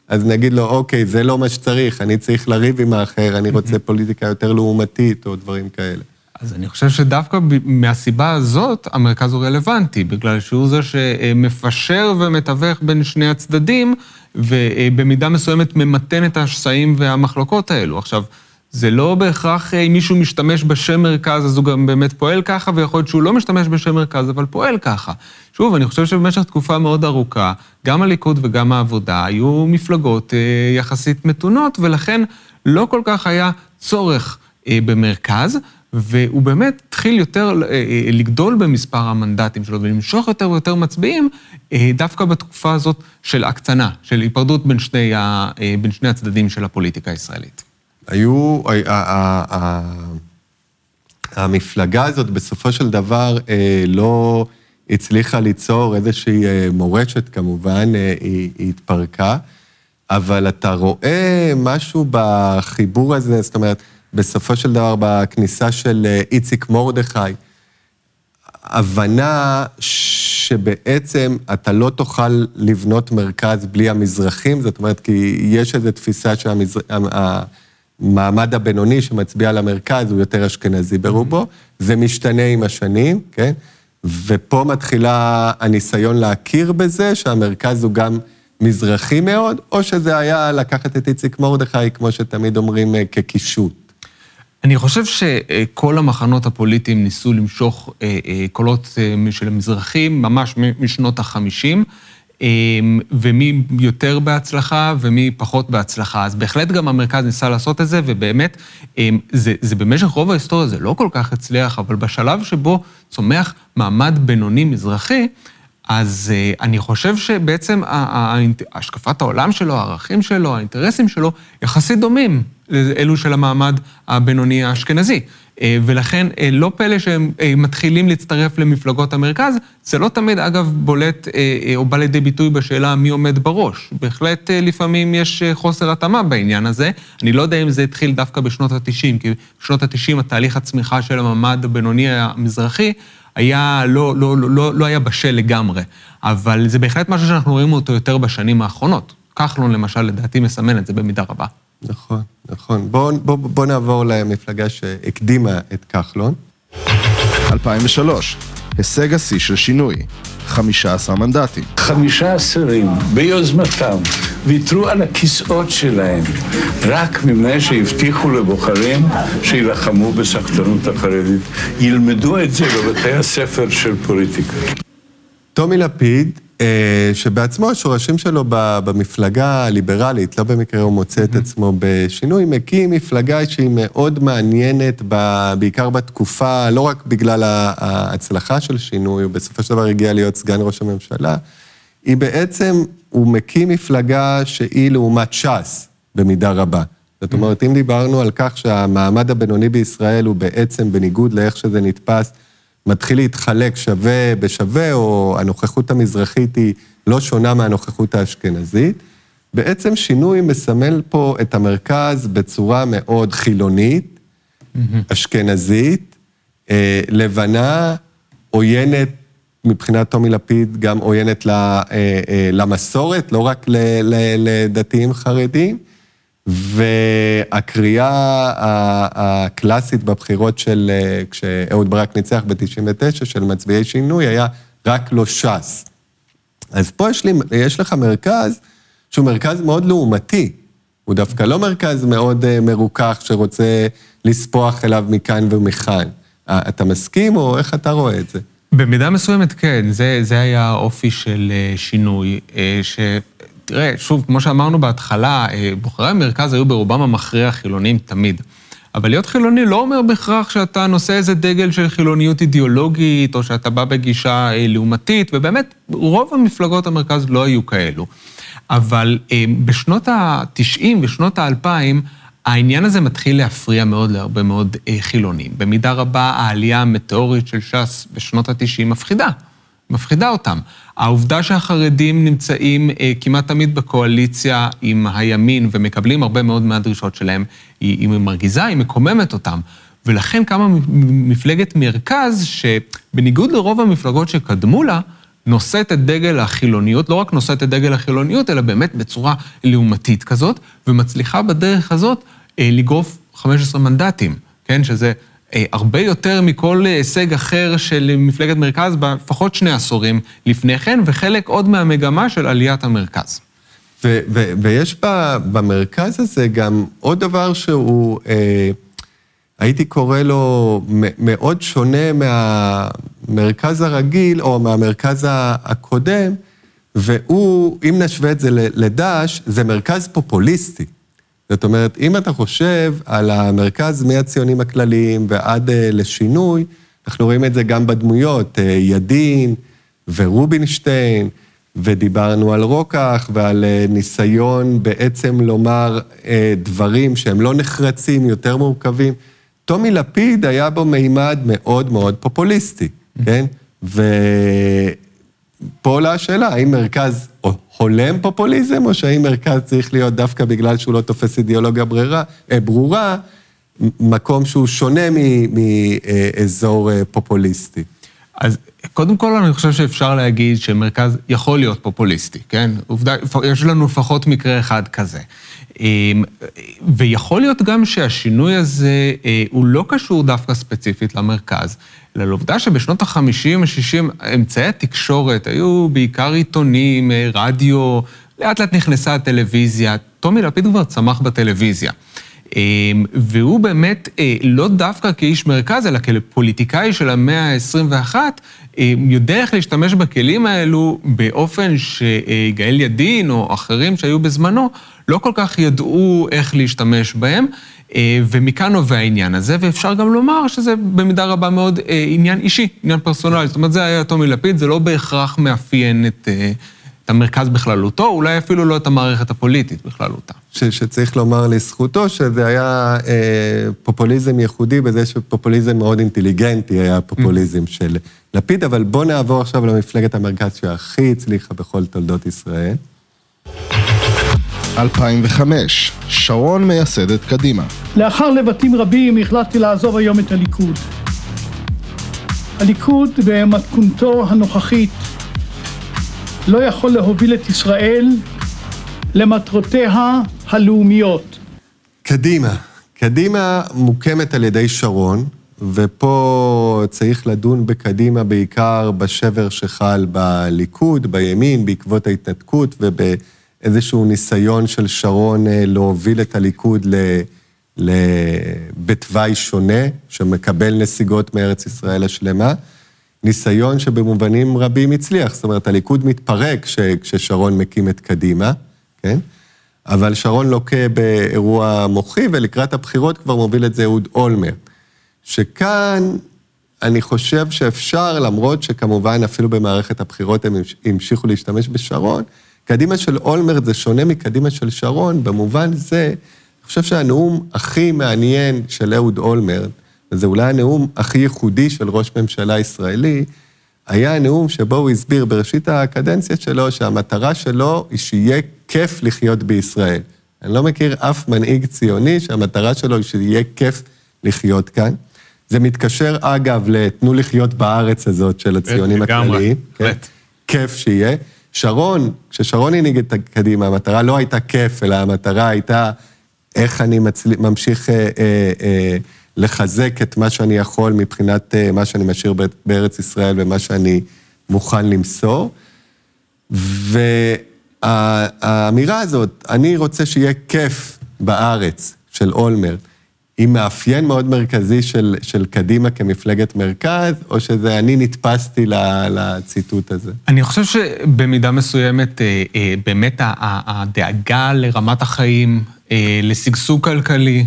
אז נגיד לו, אוקיי, זה לא מה שצריך, אני צריך לריב עם האחר, אני רוצה פוליטיקה יותר לעומתית, או דברים כאלה. אז אני חושב שדווקא מהסיבה הזאת, המרכז הוא רלוונטי, בגלל שהוא זה שמפשר ומתווך בין שני הצדדים, ובמידה מסוימת ממתן את השסעים והמחלוקות האלו. עכשיו, זה לא בהכרח אם מישהו משתמש בשם מרכז, אז הוא גם באמת פועל ככה, ויכול להיות שהוא לא משתמש בשם מרכז, אבל פועל ככה. שוב, אני חושב שבמשך תקופה מאוד ארוכה, גם הליכוד וגם העבודה היו מפלגות אה, יחסית מתונות, ולכן לא כל כך היה צורך אה, במרכז, והוא באמת התחיל יותר אה, אה, לגדול במספר המנדטים שלו ולמשוך יותר ויותר מצביעים, אה, דווקא בתקופה הזאת של הקצנה, של היפרדות בין שני, ה, אה, בין שני הצדדים של הפוליטיקה הישראלית. היו, המפלגה הזאת בסופו של דבר אה, לא הצליחה ליצור איזושהי אה, מורשת כמובן, אה, היא, התפרקה, אבל אתה רואה משהו בחיבור הזה, זאת אומרת, בסופו של דבר בכניסה של איציק מרדכי, הבנה שבעצם אתה לא תוכל לבנות מרכז בלי המזרחים, זאת אומרת, כי יש איזו תפיסה שהמזרחים... המעמד הבינוני שמצביע על המרכז הוא יותר אשכנזי ברובו, זה משתנה עם השנים, כן? ופה מתחילה הניסיון להכיר בזה שהמרכז הוא גם מזרחי מאוד, או שזה היה לקחת את איציק מרדכי, כמו שתמיד אומרים, אה, כקישוט. אני חושב שכל המחנות הפוליטיים ניסו למשוך אה, אה, קולות של המזרחים ממש משנות החמישים. אמ, ומי יותר בהצלחה ומי פחות בהצלחה. אז בהחלט גם המרכז ניסה לעשות את זה, ובאמת, אמ, זה, זה במשך רוב ההיסטוריה זה לא כל כך הצליח, אבל בשלב שבו צומח מעמד בינוני מזרחי, אז uh, אני חושב שבעצם השקפת העולם שלו, הערכים שלו, האינטרסים שלו, יחסית דומים לאלו של המעמד הבינוני האשכנזי. אה, ולכן אה, לא פלא שהם אה, מתחילים להצטרף למפלגות המרכז, זה לא תמיד, אגב, בולט או בא לידי ביטוי בשאלה מי עומד בראש. בהחלט לפעמים יש חוסר התאמה בעניין הזה. אני לא יודע אם זה התחיל דווקא בשנות ה-90, כי בשנות ה-90 התהליך הצמיחה של המעמד הבינוני המזרחי היה, לא, לא, לא, לא, לא היה בשל לגמרי, אבל זה בהחלט משהו שאנחנו רואים אותו יותר בשנים האחרונות. כחלון למשל, לדעתי, מסמן את זה במידה רבה. נכון, נכון. בואו בוא, בוא נעבור למפלגה שהקדימה את כחלון. 2003, הישג השיא של שינוי, 15 מנדטים. חמישה שרים ביוזמתם ויתרו על הכיסאות שלהם רק מפני שהבטיחו לבוחרים שיילחמו בסחטנות החרדית. ילמדו את זה בבתי הספר של פוליטיקה. טומי לפיד שבעצמו השורשים שלו במפלגה הליברלית, לא במקרה הוא מוצא את עצמו בשינוי, מקים מפלגה שהיא מאוד מעניינת, בעיקר בתקופה, לא רק בגלל ההצלחה של שינוי, הוא בסופו של דבר הגיע להיות סגן ראש הממשלה, היא בעצם, הוא מקים מפלגה שהיא לעומת ש"ס, במידה רבה. זאת אומרת, אם דיברנו על כך שהמעמד הבינוני בישראל הוא בעצם, בניגוד לאיך שזה נתפס, מתחיל להתחלק שווה בשווה, או הנוכחות המזרחית היא לא שונה מהנוכחות האשכנזית. בעצם שינוי מסמל פה את המרכז בצורה מאוד חילונית, אשכנזית, אה, לבנה, עוינת, מבחינת טומי לפיד, גם עוינת אה, אה, למסורת, לא רק לדתיים חרדים. והקריאה הקלאסית בבחירות של, אה, כשאהוד ברק ניצח ב-99, של מצביעי שינוי, היה רק לא ש"ס. אז פה יש, לי, יש לך מרכז שהוא מרכז מאוד לעומתי. הוא דווקא לא מרכז מאוד אה, מרוכך שרוצה לספוח אליו מכאן ומכאן. אה, אתה מסכים או איך אתה רואה את זה? במידה מסוימת כן, זה, זה היה האופי של שינוי, ש... תראה, שוב, כמו שאמרנו בהתחלה, אה, בוחרי המרכז היו ברובם המכריע חילונים תמיד. אבל להיות חילוני לא אומר בהכרח שאתה נושא איזה דגל של חילוניות אידיאולוגית, או שאתה בא בגישה לעומתית, ובאמת, רוב המפלגות המרכז לא היו כאלו. אבל בשנות ה-90 ושנות ה-2000, העניין הזה מתחיל להפריע מאוד להרבה מאוד אה, חילונים. במידה רבה העלייה המטאורית של ש"ס בשנות ה-90 מפחידה, מפחידה אותם. העובדה שהחרדים נמצאים אה, כמעט תמיד בקואליציה עם הימין ומקבלים הרבה מאוד מהדרישות שלהם, היא, היא מרגיזה, היא מקוממת אותם. ולכן קמה מפלגת מרכז, שבניגוד לרוב המפלגות שקדמו לה, נושאת את דגל החילוניות, לא רק נושאת את דגל החילוניות, אלא באמת בצורה לעומתית כזאת, ומצליחה בדרך הזאת אה, לגרוף 15 מנדטים, כן? שזה הרבה יותר מכל הישג אחר של מפלגת מרכז בפחות שני עשורים לפני כן, וחלק עוד מהמגמה של עליית המרכז. ו- ו- ויש ב- במרכז הזה גם עוד דבר שהוא, אה, הייתי קורא לו מאוד שונה מהמרכז הרגיל או מהמרכז הקודם, והוא, אם נשווה את זה לדש, זה מרכז פופוליסטי. זאת אומרת, אם אתה חושב על המרכז מהציונים הכלליים ועד uh, לשינוי, אנחנו רואים את זה גם בדמויות, uh, ידין ורובינשטיין, ודיברנו על רוקח ועל uh, ניסיון בעצם לומר דברים שהם לא נחרצים, יותר מורכבים. טומי לפיד היה בו מימד מאוד מאוד פופוליסטי, כן? ופה עולה השאלה, האם מרכז הולם פופוליזם, או שהאם מרכז צריך להיות דווקא בגלל שהוא לא תופס אידיאולוגיה ברירה, אה, ברורה, מקום שהוא שונה מאזור אה, פופוליסטי? אז קודם כל, אני חושב שאפשר להגיד שמרכז יכול להיות פופוליסטי, כן? עובדה, יש לנו לפחות מקרה אחד כזה. אמ, ויכול להיות גם שהשינוי הזה אה, הוא לא קשור דווקא ספציפית למרכז, אלא לעובדה שבשנות ה-50, ה-60, אמצעי התקשורת היו בעיקר עיתונים, אה, רדיו, לאט לאט נכנסה הטלוויזיה. טומי לפיד כבר צמח בטלוויזיה. אמ, והוא באמת, אה, לא דווקא כאיש מרכז, אלא כפוליטיקאי של המאה ה-21, אמ, יודע איך להשתמש בכלים האלו באופן שגאל ידין או אחרים שהיו בזמנו, לא כל כך ידעו איך להשתמש בהם, אה, ומכאן נובע העניין הזה, ואפשר גם לומר שזה במידה רבה מאוד אה, עניין אישי, עניין פרסונלי. זאת אומרת, זה היה טומי לפיד, זה לא בהכרח מאפיין את... את המרכז בכללותו, אולי אפילו לא את המערכת הפוליטית בכללותה. ש, שצריך לומר לזכותו שזה היה אה, פופוליזם ייחודי בזה שפופוליזם מאוד אינטליגנטי היה הפופוליזם mm. של לפיד, אבל בואו נעבור עכשיו למפלגת המרכז שהכי הצליחה בכל תולדות ישראל. 2005, שרון מייסדת קדימה. לאחר לבטים רבים החלטתי לעזוב היום את הליכוד. הליכוד במתכונתו הנוכחית לא יכול להוביל את ישראל למטרותיה הלאומיות. קדימה. קדימה מוקמת על ידי שרון, ופה צריך לדון בקדימה בעיקר בשבר שחל בליכוד, בימין, בעקבות ההתנתקות ובאיזשהו ניסיון של שרון אה, להוביל את הליכוד ל... בתוואי שונה, שמקבל נסיגות מארץ ישראל השלמה. ניסיון שבמובנים רבים הצליח. זאת אומרת, הליכוד מתפרק כש, כששרון מקים את קדימה, כן? אבל שרון לוקה באירוע מוחי, ולקראת הבחירות כבר מוביל את זה אהוד אולמרט. שכאן אני חושב שאפשר, למרות שכמובן אפילו במערכת הבחירות הם המשיכו להשתמש בשרון, קדימה של אולמרט זה שונה מקדימה של שרון, במובן זה, אני חושב שהנאום הכי מעניין של אהוד אולמרט, וזה אולי הנאום הכי ייחודי של ראש ממשלה ישראלי, היה הנאום שבו הוא הסביר בראשית הקדנציה שלו שהמטרה שלו היא שיהיה כיף לחיות בישראל. אני לא מכיר אף מנהיג ציוני שהמטרה שלו היא שיהיה כיף לחיות כאן. זה מתקשר, אגב, ל"תנו לחיות בארץ" הזאת של הציונים הכלליים. כן? כיף שיהיה. שרון, כששרון הנהיג את קדימה, המטרה לא הייתה כיף, אלא המטרה הייתה איך אני מצל... ממשיך אה, אה, אה, לחזק את מה שאני יכול מבחינת אה, מה שאני משאיר בארץ ישראל ומה שאני מוכן למסור. והאמירה הזאת, אני רוצה שיהיה כיף בארץ, של אולמרט, היא מאפיין מאוד מרכזי של, של קדימה כמפלגת מרכז, או שזה אני נתפסתי לציטוט הזה? אני חושב שבמידה מסוימת, אה, אה, באמת הדאגה לרמת החיים, לשגשוג כלכלי,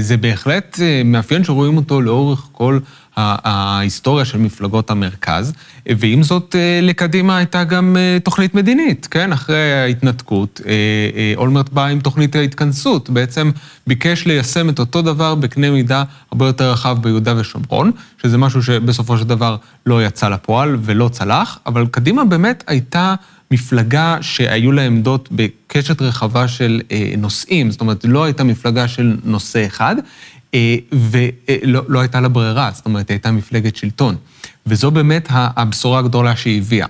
זה בהחלט מאפיין שרואים אותו לאורך כל ההיסטוריה של מפלגות המרכז, ועם זאת, אה, לקדימה הייתה גם אה, תוכנית מדינית, כן? אחרי ההתנתקות, אה, אולמרט בא עם תוכנית ההתכנסות, בעצם ביקש ליישם את אותו דבר בקנה מידה הרבה יותר רחב ביהודה ושומרון, שזה משהו שבסופו של דבר לא יצא לפועל ולא צלח, אבל קדימה באמת הייתה... מפלגה שהיו לה עמדות בקשת רחבה של נושאים, זאת אומרת, לא הייתה מפלגה של נושא אחד, אה, ולא לא הייתה לה ברירה, זאת אומרת, הייתה מפלגת שלטון. וזו באמת הבשורה הגדולה שהיא הביאה.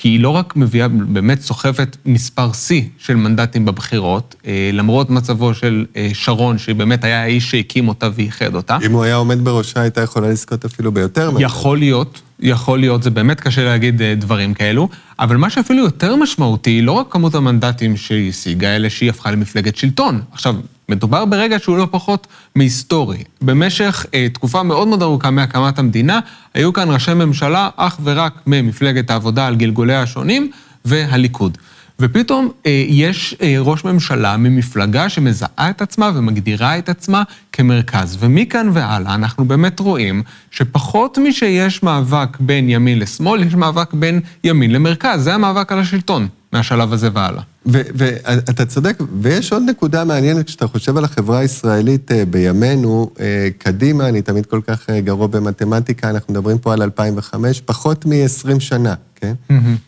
כי היא לא רק מביאה, באמת סוחבת מספר שיא של מנדטים בבחירות, אה, למרות מצבו של אה, שרון, שבאמת היה האיש שהקים אותה ואיחד אותה. אם הוא היה עומד בראשה, הייתה יכולה לזכות אפילו ביותר. יכול להיות, יכול להיות, זה באמת קשה להגיד דברים כאלו, אבל מה שאפילו יותר משמעותי, לא רק כמות המנדטים שהיא השיגה, אלא שהיא הפכה למפלגת שלטון. עכשיו, מדובר ברגע שהוא לא פחות מהיסטורי. במשך אה, תקופה מאוד מאוד ארוכה מהקמת המדינה, היו כאן ראשי ממשלה אך ורק ממפלגת העבודה על גלגוליה השונים והליכוד. ופתאום אה, יש אה, ראש ממשלה ממפלגה שמזהה את עצמה ומגדירה את עצמה כמרכז. ומכאן והלאה אנחנו באמת רואים שפחות משיש מאבק בין ימין לשמאל, יש מאבק בין ימין למרכז. זה המאבק על השלטון מהשלב הזה והלאה. ואתה צודק, ויש עוד נקודה מעניינת כשאתה חושב על החברה הישראלית אה, בימינו, אה, קדימה, אני תמיד כל כך אה, גרוע במתמטיקה, אנחנו מדברים פה על 2005, פחות מ-20 שנה, כן? Mm-hmm.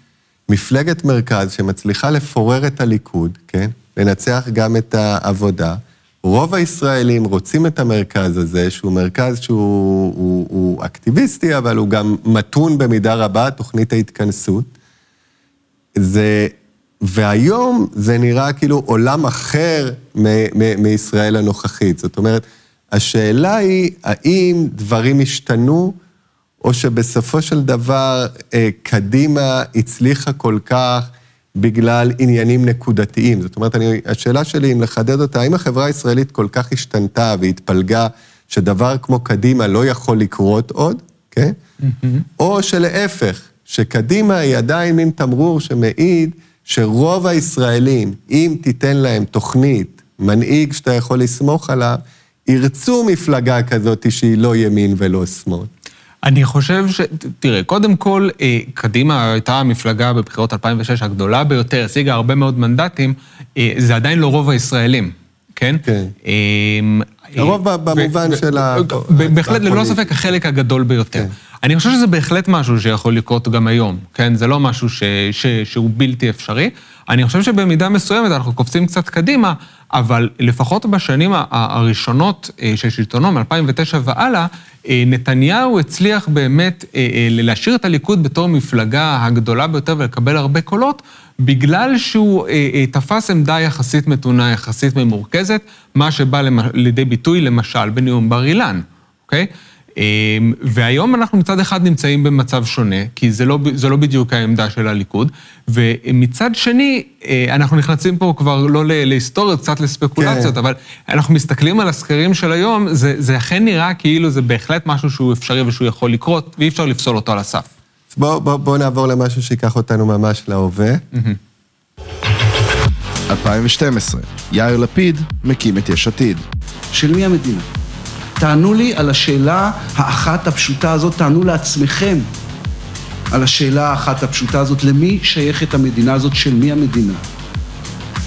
מפלגת מרכז שמצליחה לפורר את הליכוד, כן? לנצח גם את העבודה. רוב הישראלים רוצים את המרכז הזה, שהוא מרכז שהוא הוא, הוא אקטיביסטי, אבל הוא גם מתון במידה רבה, תוכנית ההתכנסות. זה והיום זה נראה כאילו עולם אחר מישראל הנוכחית. זאת אומרת, השאלה היא, האם דברים השתנו, או שבסופו של דבר אה, קדימה הצליחה כל כך בגלל עניינים נקודתיים. זאת אומרת, אני, השאלה שלי, אם לחדד אותה, האם החברה הישראלית כל כך השתנתה והתפלגה, שדבר כמו קדימה לא יכול לקרות עוד, כן? Mm-hmm. או שלהפך, שקדימה היא עדיין מין תמרור שמעיד שרוב הישראלים, אם תיתן להם תוכנית, מנהיג שאתה יכול לסמוך עליו, ירצו מפלגה כזאת שהיא לא ימין ולא שמאל. אני חושב ש... תראה, קודם כל, אה, קדימה הייתה המפלגה בבחירות 2006 הגדולה ביותר, השיגה הרבה מאוד מנדטים, אה, זה עדיין לא רוב הישראלים, כן? כן. הרוב במובן של ה... בהחלט, ללא ספק, החלק הגדול ביותר. כן. אני חושב שזה בהחלט משהו שיכול לקרות גם היום, כן? זה לא משהו ש, ש, שהוא בלתי אפשרי. אני חושב שבמידה מסוימת אנחנו קופצים קצת קדימה, אבל לפחות בשנים הראשונות אה, של שלטונו, מ-2009 והלאה, אה, נתניהו הצליח באמת אה, להשאיר את הליכוד בתור מפלגה הגדולה ביותר ולקבל הרבה קולות, בגלל שהוא תפס עמדה יחסית מתונה, יחסית ממורכזת, מה שבא לידי ביטוי למשל בנאום בר אילן, אוקיי? אמ, והיום אנחנו מצד אחד נמצאים במצב שונה, כי זה לא, זה לא בדיוק העמדה של הליכוד, ומצד שני, אה, אנחנו נכנסים פה כבר לא להיסטוריות, קצת לספקולציות, כן. אבל אנחנו מסתכלים על הסקרים של היום, זה, זה אכן נראה כאילו זה בהחלט משהו שהוא אפשרי ושהוא יכול לקרות, ואי אפשר לפסול אותו על הסף. בואו בוא, בוא נעבור למשהו שיקח אותנו ממש להווה. 2012, יאיר לפיד מקים את יש עתיד. של מי המדינה? תענו לי על השאלה האחת הפשוטה הזאת, תענו לעצמכם על השאלה האחת הפשוטה הזאת, למי שייכת המדינה הזאת, של מי המדינה?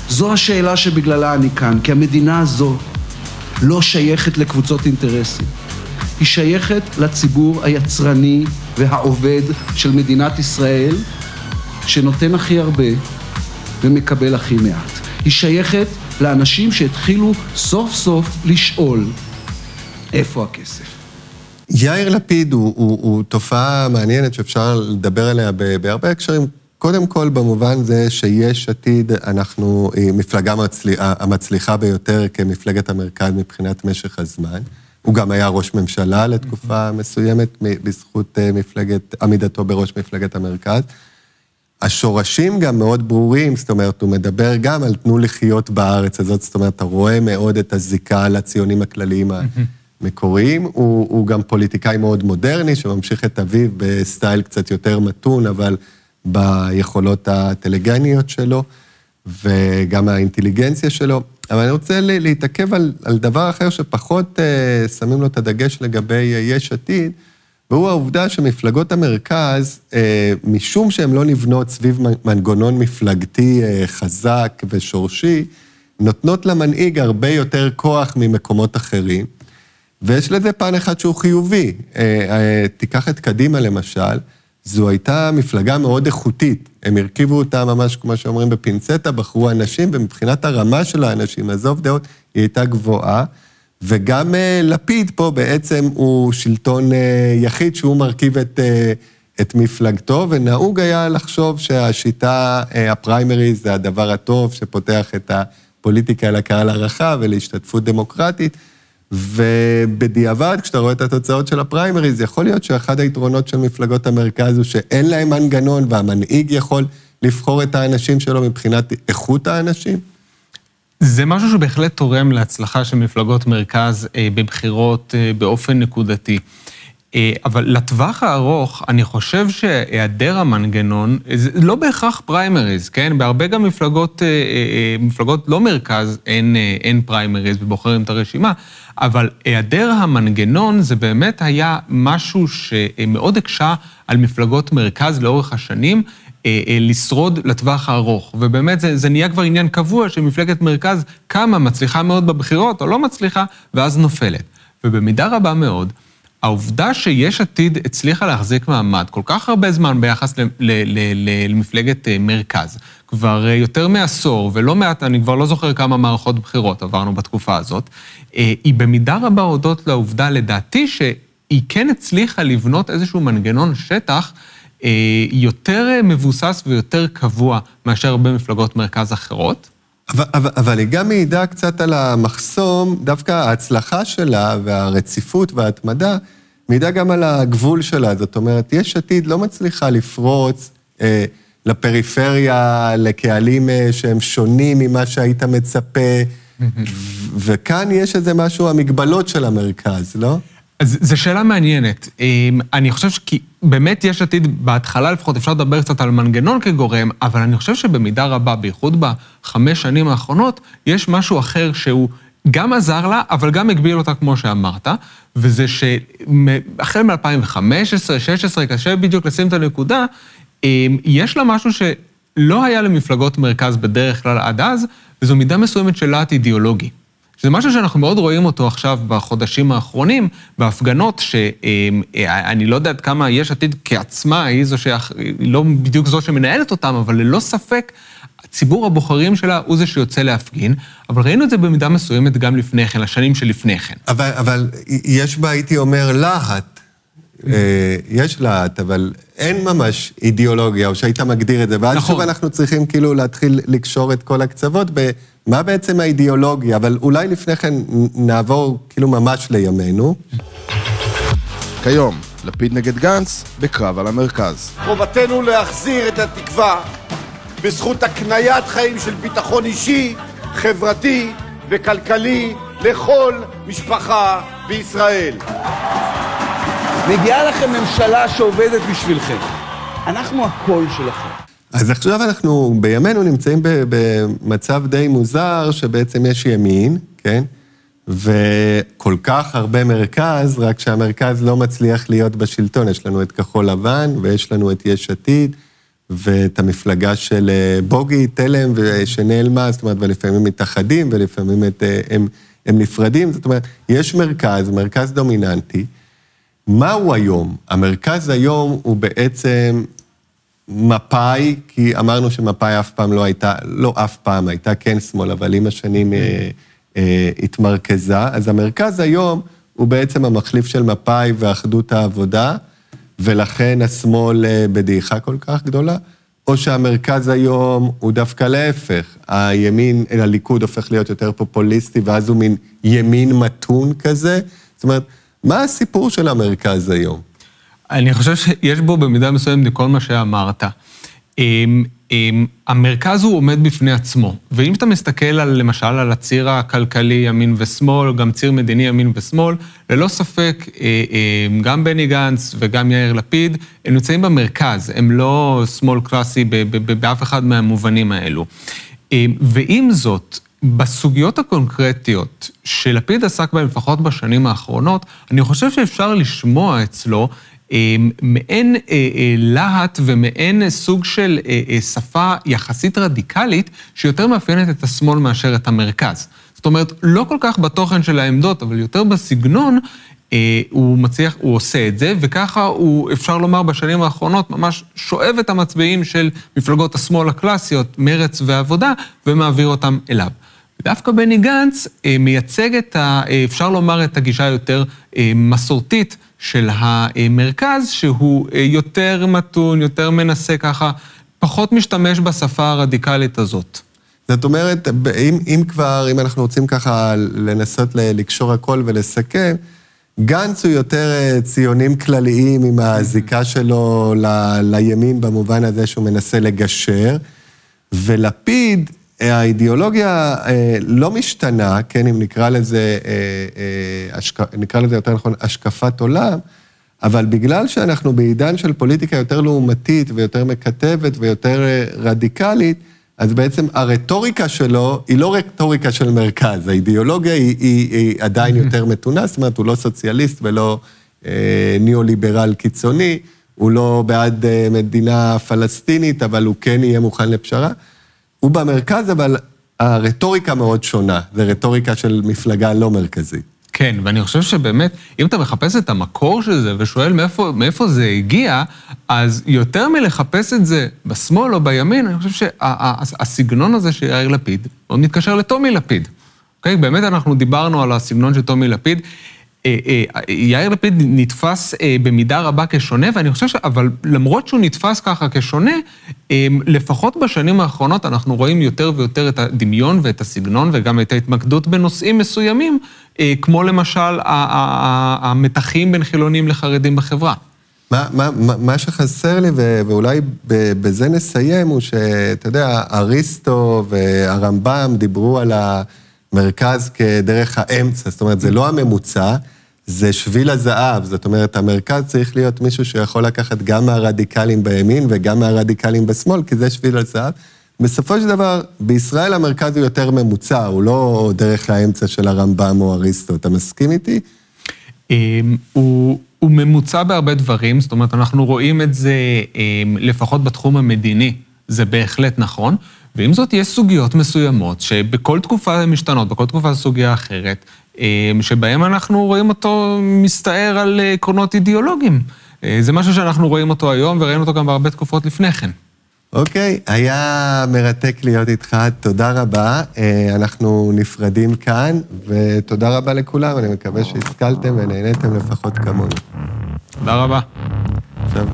זו השאלה שבגללה אני כאן, כי המדינה הזו לא שייכת לקבוצות אינטרסים. היא שייכת לציבור היצרני והעובד של מדינת ישראל, שנותן הכי הרבה ומקבל הכי מעט. היא שייכת לאנשים שהתחילו סוף סוף לשאול איפה הכסף? יאיר לפיד הוא, הוא, הוא תופעה מעניינת שאפשר לדבר עליה בהרבה הקשרים. קודם כל, במובן זה שיש עתיד, אנחנו מפלגה מצליח, המצליחה ביותר כמפלגת המרכז מבחינת משך הזמן. הוא גם היה ראש ממשלה לתקופה מסוימת בזכות אה, מפלגת, עמידתו בראש מפלגת המרכז. השורשים גם מאוד ברורים, זאת אומרת, הוא מדבר גם על תנו לחיות בארץ הזאת, זאת אומרת, אתה רואה מאוד את הזיקה לציונים הכלליים המקוריים. הוא, הוא גם פוליטיקאי מאוד מודרני, שממשיך את אביו בסטייל קצת יותר מתון, אבל ביכולות הטלגניות שלו, וגם האינטליגנציה שלו. אבל אני רוצה להתעכב על, על דבר אחר שפחות uh, שמים לו את הדגש לגבי uh, יש עתיד, והוא העובדה שמפלגות המרכז, אה, משום שהן לא נבנות סביב מנגנון מפלגתי אה, חזק ושורשי, נותנות למנהיג הרבה יותר כוח ממקומות אחרים, ויש לזה פן אחד שהוא חיובי. אה, תיקח את קדימה למשל, זו הייתה מפלגה מאוד איכותית. הם הרכיבו אותה ממש, כמו שאומרים, בפינצטה, בחרו אנשים, ומבחינת הרמה של האנשים, עזוב דעות, היא הייתה גבוהה. וגם אה, לפיד פה בעצם הוא שלטון אה, יחיד שהוא מרכיב את, אה, את מפלגתו, ונהוג היה לחשוב שהשיטה, הפריימריז זה הדבר הטוב שפותח את הפוליטיקה לקהל הרחב ולהשתתפות דמוקרטית. ובדיעבד, כשאתה רואה את התוצאות של הפריימריז, יכול להיות שאחד היתרונות של מפלגות המרכז הוא שאין להם מנגנון והמנהיג יכול לבחור את האנשים שלו מבחינת איכות האנשים. זה משהו שבהחלט תורם להצלחה של מפלגות מרכז אה, בבחירות אה, באופן נקודתי. אה, אבל לטווח הארוך, אני חושב שהיעדר המנגנון, זה לא בהכרח פריימריז, כן? בהרבה גם מפלגות, מפלגות לא מרכז, אין, אין פריימריז ובוחרים את הרשימה, אבל היעדר המנגנון זה באמת היה משהו שמאוד הקשה על מפלגות מרכז לאורך השנים, אה, אה, לשרוד לטווח הארוך. ובאמת זה, זה נהיה כבר עניין קבוע שמפלגת מרכז קמה, מצליחה מאוד בבחירות או לא מצליחה, ואז נופלת. ובמידה רבה מאוד, העובדה שיש עתיד הצליחה להחזיק מעמד כל כך הרבה זמן ביחס למפלגת אה, מרכז, כבר יותר מעשור, ולא מעט, אני כבר לא זוכר כמה מערכות בחירות עברנו בתקופה הזאת, היא במידה רבה הודות לעובדה, לדעתי, שהיא כן הצליחה לבנות איזשהו מנגנון שטח אה, יותר אה, מבוסס ויותר קבוע מאשר הרבה מפלגות מרכז אחרות. אבל, אבל, אבל היא גם מעידה קצת על המחסום, דווקא ההצלחה שלה והרציפות וההתמדה, מעידה גם על הגבול שלה. זאת אומרת, יש עתיד לא מצליחה לפרוץ אה, לפריפריה, לקהלים אה, שהם שונים ממה שהיית מצפה, וכאן יש איזה משהו, המגבלות של המרכז, לא? אז זו שאלה מעניינת. אמ, אני חושב כי באמת יש עתיד, בהתחלה לפחות אפשר לדבר קצת על מנגנון כגורם, אבל אני חושב שבמידה רבה, בייחוד בחמש שנים האחרונות, יש משהו אחר שהוא גם עזר לה, אבל גם הגביל אותה כמו שאמרת, וזה שהחל מ-2015, 2016, קשה בדיוק לשים את הנקודה, אמ, יש לה משהו שלא היה למפלגות מרכז בדרך כלל עד אז, וזו מידה מסוימת של להט אידיאולוגי. שזה משהו שאנחנו מאוד רואים אותו עכשיו בחודשים האחרונים, בהפגנות, שאני לא יודע עד כמה יש עתיד כעצמה, היא זו שהיא לא בדיוק זו שמנהלת אותם, אבל ללא ספק, ציבור הבוחרים שלה הוא זה שיוצא להפגין, אבל ראינו את זה במידה מסוימת גם לפני כן, לשנים שלפני כן. אבל, אבל יש בה, הייתי אומר, להט. אה, יש להט, אבל אין ממש אידיאולוגיה, או שהיית מגדיר את זה. ואז נכון. שוב אנחנו צריכים כאילו להתחיל לקשור את כל הקצוות ב... מה בעצם האידיאולוגיה, אבל אולי לפני כן נעבור כאילו ממש לימינו. כיום, לפיד נגד גנץ, בקרב על המרכז. חובתנו להחזיר את התקווה בזכות הקניית חיים של ביטחון אישי, חברתי וכלכלי לכל משפחה בישראל. מגיעה לכם ממשלה שעובדת בשבילכם. אנחנו הקול שלכם. אז עכשיו אנחנו בימינו נמצאים במצב די מוזר, שבעצם יש ימין, כן? וכל כך הרבה מרכז, רק שהמרכז לא מצליח להיות בשלטון. יש לנו את כחול לבן, ויש לנו את יש עתיד, ואת המפלגה של אה, בוגי, תלם, שנעלמה, זאת אומרת, ולפעמים מתאחדים, ולפעמים את, אה, הם, הם נפרדים. זאת אומרת, יש מרכז, מרכז דומיננטי. מהו היום? המרכז היום הוא בעצם מפא"י, כי אמרנו שמפא"י אף פעם לא הייתה, לא אף פעם, הייתה כן שמאל, אבל עם השנים אה, אה, התמרכזה. אז המרכז היום הוא בעצם המחליף של מפא"י ואחדות העבודה, ולכן השמאל אה, בדעיכה כל כך גדולה, או שהמרכז היום הוא דווקא להפך, הימין, הליכוד הופך להיות יותר פופוליסטי, ואז הוא מין ימין מתון כזה. זאת אומרת, מה הסיפור של המרכז היום? אני חושב שיש בו במידה מסוימת כל מה שאמרת. אמ, אמ, המרכז הוא עומד בפני עצמו, ואם אתה מסתכל על, למשל על הציר הכלכלי ימין ושמאל, גם ציר מדיני ימין ושמאל, ללא ספק, אה, אמ, גם בני גנץ וגם יאיר לפיד, הם נמצאים במרכז, הם לא שמאל קלאסי באף אחד מהמובנים האלו. ועם זאת, בסוגיות הקונקרטיות שלפיד עסק בהן, לפחות בשנים האחרונות, אני חושב שאפשר לשמוע אצלו אה, מעין אה, אה, להט ומעין סוג של שפה יחסית רדיקלית, שיותר מאפיינת את השמאל מאשר את המרכז. זאת אומרת, לא כל כך בתוכן של העמדות, אבל יותר בסגנון, הוא מצליח, הוא עושה את זה, וככה הוא, אפשר לומר, בשנים האחרונות ממש שואב את המצביעים של מפלגות השמאל הקלאסיות, מרץ ועבודה, ומעביר אותם אליו. דווקא בני גנץ מייצג את ה... אפשר לומר את הגישה היותר מסורתית של המרכז, שהוא אה, יותר מתון, יותר מנסה ככה, פחות משתמש בשפה הרדיקלית הזאת. זאת אומרת, אם, אם כבר, אם אנחנו רוצים ככה לנסות לקשור הכל ולסכם, גנץ הוא יותר אה, ציונים כלליים עם הזיקה שלו ל, לימין במובן הזה שהוא מנסה לגשר, ולפיד, אה, האידיאולוגיה לא משתנה, כן, אם נקרא לזה, נקרא לזה יותר נכון, השקפת עולם, אבל בגלל שאנחנו בעידן של פוליטיקה יותר לעומתית ויותר מקטבת ויותר אה, רדיקלית, אז בעצם הרטוריקה שלו היא לא רטוריקה של מרכז, האידיאולוגיה היא, היא, היא עדיין יותר מתונה, זאת אומרת, הוא לא סוציאליסט ולא אה, ניאו-ליברל קיצוני, הוא לא בעד אה, מדינה פלסטינית, אבל הוא כן יהיה מוכן לפשרה. הוא במרכז, אבל הרטוריקה מאוד שונה, זו רטוריקה של מפלגה לא מרכזית. כן, ואני חושב שבאמת, אם אתה מחפש את המקור של זה ושואל מאיפה, מאיפה זה הגיע, אז יותר מלחפש את זה בשמאל או בימין, אני חושב שהסגנון הזה של יאיר לפיד מאוד מתקשר לטומי לפיד. אוקיי? באמת אנחנו דיברנו על הסגנון של טומי לפיד. אה, אה, יאיר לפיד נתפס אה, במידה רבה כשונה, ואני חושב ש... אבל למרות שהוא נתפס ככה כשונה, לפחות בשנים האחרונות אנחנו רואים יותר ויותר את הדמיון ואת הסגנון וגם את ההתמקדות בנושאים מסוימים, כמו למשל המתחים בין חילונים לחרדים בחברה. מה, מה, מה שחסר לי, ואולי בזה נסיים, הוא שאתה יודע, אריסטו והרמב"ם דיברו על המרכז כדרך האמצע, זאת אומרת, זה לא הממוצע, זה שביל הזהב, זאת אומרת, המרכז צריך להיות מישהו שיכול לקחת גם מהרדיקלים בימין וגם מהרדיקלים בשמאל, כי זה שביל הזהב. בסופו של דבר, בישראל המרכז הוא יותר ממוצע, הוא לא דרך האמצע של הרמב"ם או אריסטו. אתה מסכים איתי? אמ, הוא, הוא ממוצע בהרבה דברים, זאת אומרת, אנחנו רואים את זה אמ, לפחות בתחום המדיני, זה בהחלט נכון. ועם זאת, יש סוגיות מסוימות שבכל תקופה הן משתנות, בכל תקופה זו סוגיה אחרת, אמ, שבהם אנחנו רואים אותו מסתער על עקרונות אידיאולוגיים. אה, זה משהו שאנחנו רואים אותו היום, וראינו אותו גם בהרבה תקופות לפני כן. אוקיי, okay, היה מרתק להיות איתך, תודה רבה. אה, אנחנו נפרדים כאן, ותודה רבה לכולם, אני מקווה שהשכלתם ונהניתם לפחות כמונו. תודה רבה. עכשיו...